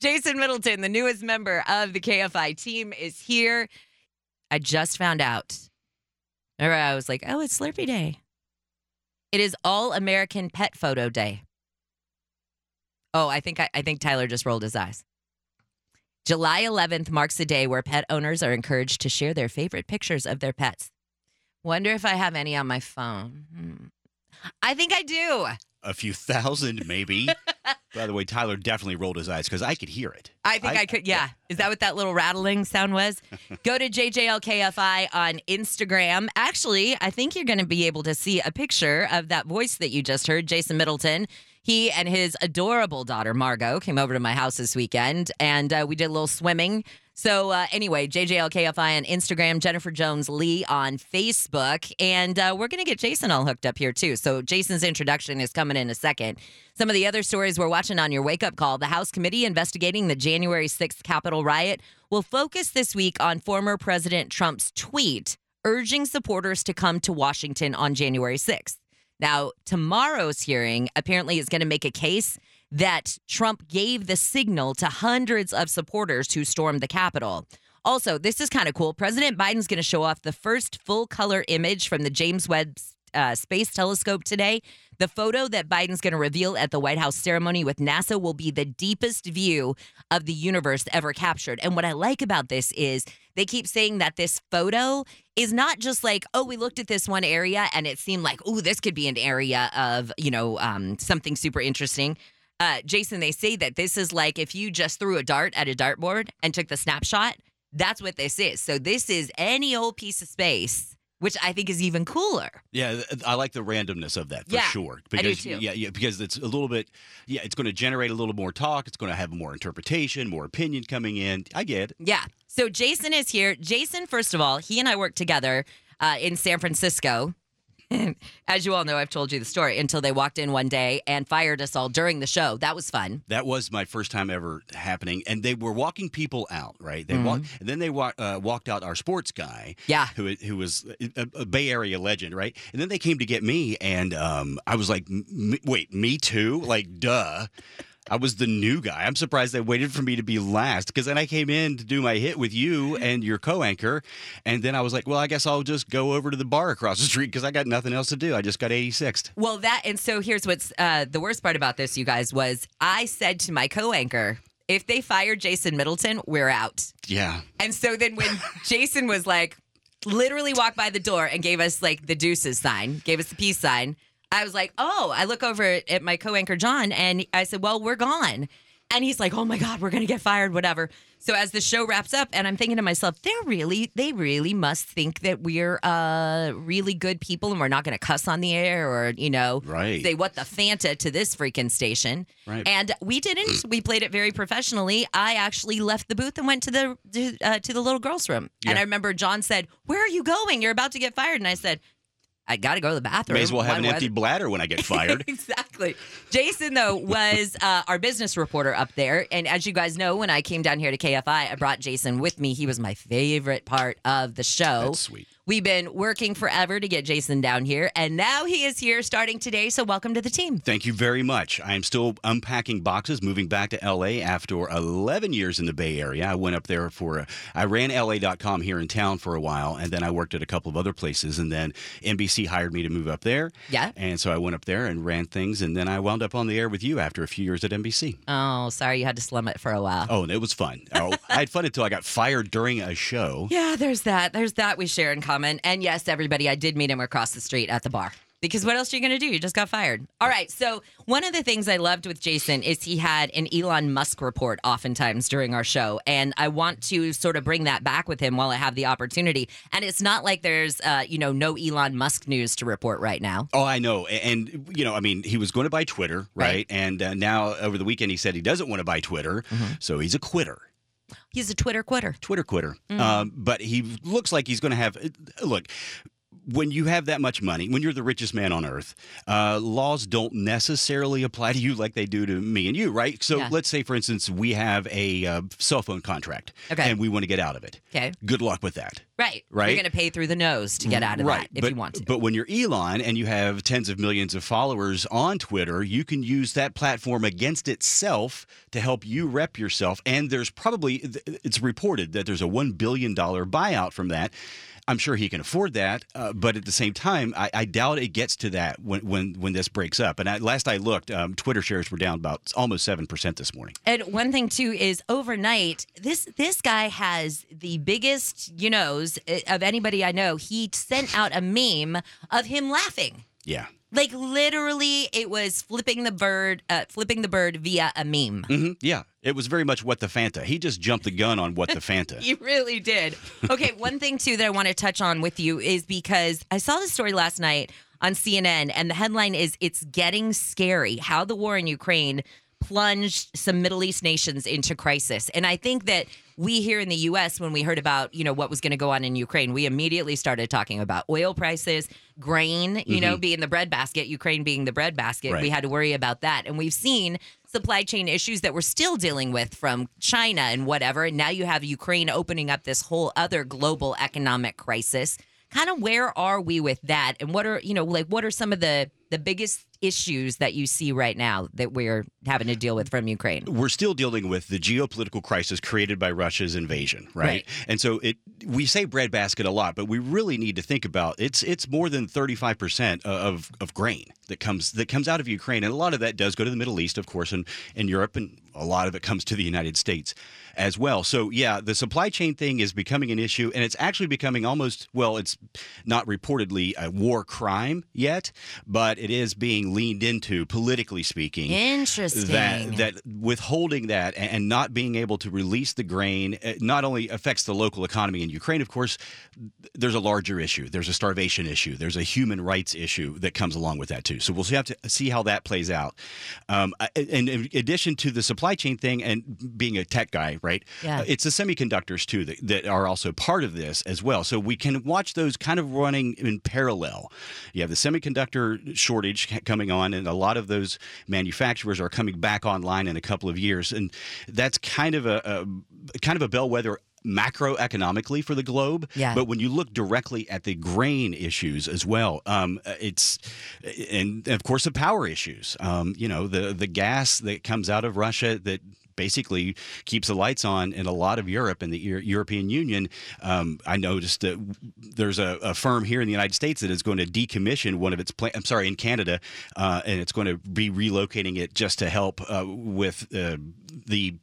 Jason Middleton, the newest member of the KFI team, is here. I just found out. Or I was like, oh, it's Slurpee Day. It is All American Pet Photo Day. Oh, I think I, I think Tyler just rolled his eyes. July 11th marks a day where pet owners are encouraged to share their favorite pictures of their pets. Wonder if I have any on my phone. Hmm. I think I do. A few thousand, maybe. By the way, Tyler definitely rolled his eyes because I could hear it. I think I, could. Yeah. Is that what that little rattling sound was? Go to JJLKFI on Instagram. Actually, I think you're going to be able to see a picture of that voice that you just heard, Jason Middleton. He and his adorable daughter, Margot, came over to my house this weekend and uh, we did a little swimming. So, uh, anyway, JJLKFI on Instagram, Jennifer Jones Lee on Facebook. And uh, we're going to get Jason all hooked up here, too. So, Jason's introduction is coming in a second. Some of the other stories we're watching on your wake up call the House committee investigating the January 6th Capitol riot will focus this week on former President Trump's tweet urging supporters to come to Washington on January 6th. Now, tomorrow's hearing apparently is going to make a case that Trump gave the signal to hundreds of supporters who stormed the Capitol. Also, this is kind of cool. President Biden's going to show off the first full color image from the James Webb uh, Space Telescope today. The photo that Biden's going to reveal at the White House ceremony with NASA will be the deepest view of the universe ever captured. And what I like about this is they keep saying that this photo is not just like, oh, we looked at this one area and it seemed like, oh, this could be an area of, you know, um, something super interesting. Uh, Jason, they say that this is like if you just threw a dart at a dartboard and took the snapshot. That's what this is. So this is any old piece of space which I think is even cooler. Yeah, I like the randomness of that for Yeah, sure. I do Because too. yeah, yeah, because it's a little bit yeah, it's going to generate a little more talk, it's going to have more interpretation, more opinion coming in. I get it. Yeah. So Jason is here. Jason, first of all, he and I worked together uh, in San Francisco. As you all know, I've told you the story until they walked in one day and fired us all during the show. That was fun. That was my first time ever happening, and they were walking people out. Right? They Mm-hmm. walked, and then they wa- uh, walked out our sports guy. Yeah. who who was a, a Bay Area legend, right? And then they came to get me, and um, I was like, M- "Wait, me too? Like, duh." I was the new guy. I'm surprised they waited for me to be last because then I came in to do my hit with you and your co-anchor, and then I was like, "Well, I guess I'll just go over to the bar across the street because I got nothing else to do. I just got 86th." Well, that and so here's what's uh, the worst part about this, you guys, was I said to my co-anchor, if they fire Jason Middleton, we're out. Yeah, And so then when Jason was like, literally walked by the door and gave us like the deuces sign, gave us the peace sign, I was like, oh, I look over at- my co anchor, John, and I said, well, we're gone. And he's like, oh my God, we're going to get fired, whatever. So as the show wraps up, and I'm thinking to myself, they're really, they really must think that we're uh, really good people and we're not going to cuss on the air or, you know, Right. say what the Fanta to this freaking station. Right. And we didn't. We played it very professionally. I actually left the booth and went to the uh, to the little girls' room. And I remember John said, "Where are you going? You're about to get fired." And I said, "I got to go to the bathroom." may as well have One an empty weather- bladder when I get fired. exactly. Jason, though, was uh, our business reporter up there. And as you guys know, when I came down here to KFI, I brought Jason with me. He was my favorite part of the show. That's sweet. We've been working forever to get Jason down here, and now he is here starting today. So, welcome to the team. Thank you very much. I am still unpacking boxes, moving back to LA after 11 years in the Bay Area. I went up there for, I ran LA.com here in town for a while, and then I worked at a couple of other places, and then NBC hired me to move up there. Yeah. And so I went up there and ran things, and then I wound up on the air with you after a few years at NBC. Oh, sorry you had to slum it for a while. Oh, and it was fun. Oh, I had fun until I got fired during a show. Yeah, there's that. There's that we share in common. And yes, everybody, I did meet him across the street at the bar. Because what else are you going to do? You just got fired. All right. So, one of the things I loved with Jason is he had an Elon Musk report oftentimes during our show. And I want to sort of bring that back with him while I have the opportunity. And it's not like there's, uh, you know, no Elon Musk news to report right now. Oh, I know. And, you know, I mean, he was going to buy Twitter, right? Right. And uh, now over the weekend, he said he doesn't want to buy Twitter. So he's a quitter. He's a Twitter quitter. Twitter quitter. Um, but he looks like he's going to have. Look, when you have that much money, when you're the richest man on earth, uh, laws don't necessarily apply to you like they do to me and you, right? So Yeah. let's say, for instance, we have a uh, cell phone contract, Okay. and we want to get out of it. Okay. Good luck with that. Right. Right. You're going to pay through the nose to get out of right. that if but, you want to. But when you're Elon and you have tens of millions of followers on Twitter, you can use that platform against itself to help you rep yourself. And there's probably, it's reported that there's a $1 billion buyout from that. I'm sure he can afford that, uh, but at the same time, I, I doubt it gets to that when when, when this breaks up. And I, last I looked, um, Twitter shares were down about almost seven percent this morning. And one thing too is overnight, this this guy has the biggest you knows eh, of anybody I know. He sent out a meme of him laughing. Yeah. Like literally, it was flipping the bird, uh, flipping the bird via a meme. hmm Yeah. It was very much what the Fanta. He just jumped the gun on what the Fanta. he really did. Okay, one thing too that I want to touch on with you is because I saw this story last night on CNN, and the headline is "It's getting scary: How the war in Ukraine plunged some Middle East nations into crisis." And I think that we here in the U.S., when we heard about you know what was going to go on in Ukraine, we immediately started talking about oil prices, grain, you know, mm-hmm. being the breadbasket, Ukraine being the breadbasket. Right. We had to worry about that, and we've seen supply chain issues that we're still dealing with from China and whatever. And now you have Ukraine opening up this whole other global economic crisis. Kind of where are we with that? And what are, you know, like what are some of the the biggest issues that you see right now that we're having to deal with from Ukraine? we're still dealing with the geopolitical crisis created by Russia's invasion, right? Right. And so it we say breadbasket a lot, but we really need to think about it's it's more than 35% of of grain that comes that comes out of Ukraine and a lot of that does go to the Middle East, of course, and and Europe and a lot of it comes to the United States as well. So yeah, the supply chain thing is becoming an issue and it's actually becoming almost well, it's not reportedly a war crime yet, but it is being leaned into politically speaking Interesting. that that withholding that and not being able to release the grain uh, not only affects the local economy in Ukraine of course there's a larger issue. There's a starvation issue. There's a human rights issue that comes along with that too. So we'll have to see how that plays out. Um, and in addition to the supply chain thing and being a tech guy right Yeah. uh, it's the semiconductors too that, that are also part of this as well. So we can watch those kind of running in parallel. You have the semiconductor shortage coming on and a lot of those manufacturers are coming back online in a couple of years. And that's kind of a, a kind of a bellwether macroeconomically for the globe. Yeah. but when you look directly at the grain issues as well um, it's and of course the power issues. Um, you know the the gas that comes out of russia that basically keeps the lights on in a lot of Europe and the Eu- European Union. Um, I noticed that there's a, a firm here in the United States that is going to decommission one of its plants. I'm sorry, in Canada, uh, and it's going to be relocating it just to help uh, with uh, the.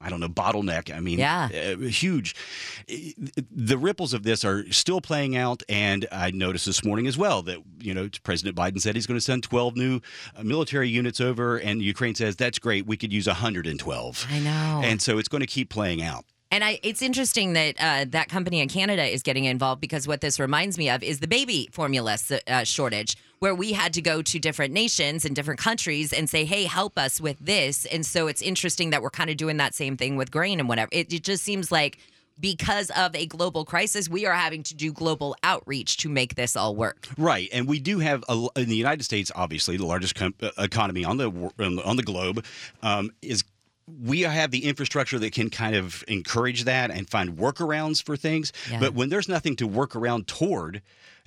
I don't know, bottleneck. I mean, Yeah. uh, huge. The ripples of this are still playing out, and I noticed this morning as well that you know President Biden said he's going to send 12 new uh, military units over, and Ukraine says that's great. We could use 112, I know. and so it's going to keep playing out. And I, it's interesting that uh, that company in Canada is getting involved because what this reminds me of is the baby formula uh, shortage, where we had to go to different nations and different countries and say, "Hey, help us with this." And so it's interesting that we're kind of doing that same thing with grain and whatever. It, it just seems like because of a global crisis, we are having to do global outreach to make this all work. Right, and we do have a, in the United States, obviously the largest com- uh, economy on the on the, on the globe, um, is we have the infrastructure that can kind of encourage that and find workarounds for things. Yeah. But when there's nothing to work around toward,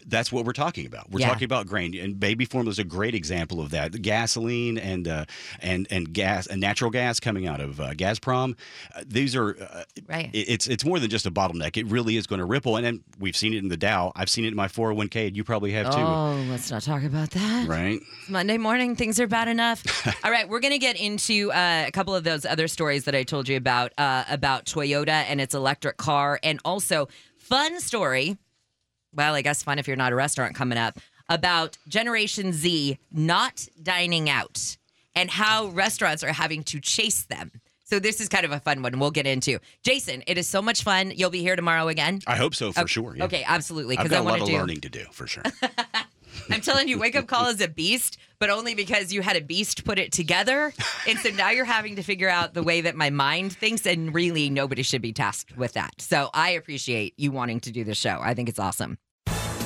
that's what we're talking about. We're Yeah. talking about grain, and baby formula is a great example of that. The gasoline and uh, and and gas and natural gas coming out of uh, Gazprom. Uh, these are uh, Right. it- it's it's more than just a bottleneck. It really is going to ripple, and then we've seen it in the Dow. I've seen it in my 401k, and you probably have too. Oh, let's not talk about that. Right. Monday morning, things are bad enough. All right, we're going to get into uh, a couple of those other stories that I told you about uh, about Toyota and its electric car, and also fun story. Well, I guess fun if you're not a restaurant coming up. about Generation Z not dining out and how restaurants are having to chase them. So this is kind of a fun one we'll get into. Jason, it is so much fun. You'll be here tomorrow again. I hope so for Okay, sure. Yeah. Okay, absolutely. I've Because I got a lot of do. learning to do for sure. I'm telling you, Wake Up Call is a beast, but only because you had a beast put it together. And so now you're having to figure out the way that my mind thinks, and really nobody should be tasked with that. So I appreciate you wanting to do the show. I think it's awesome.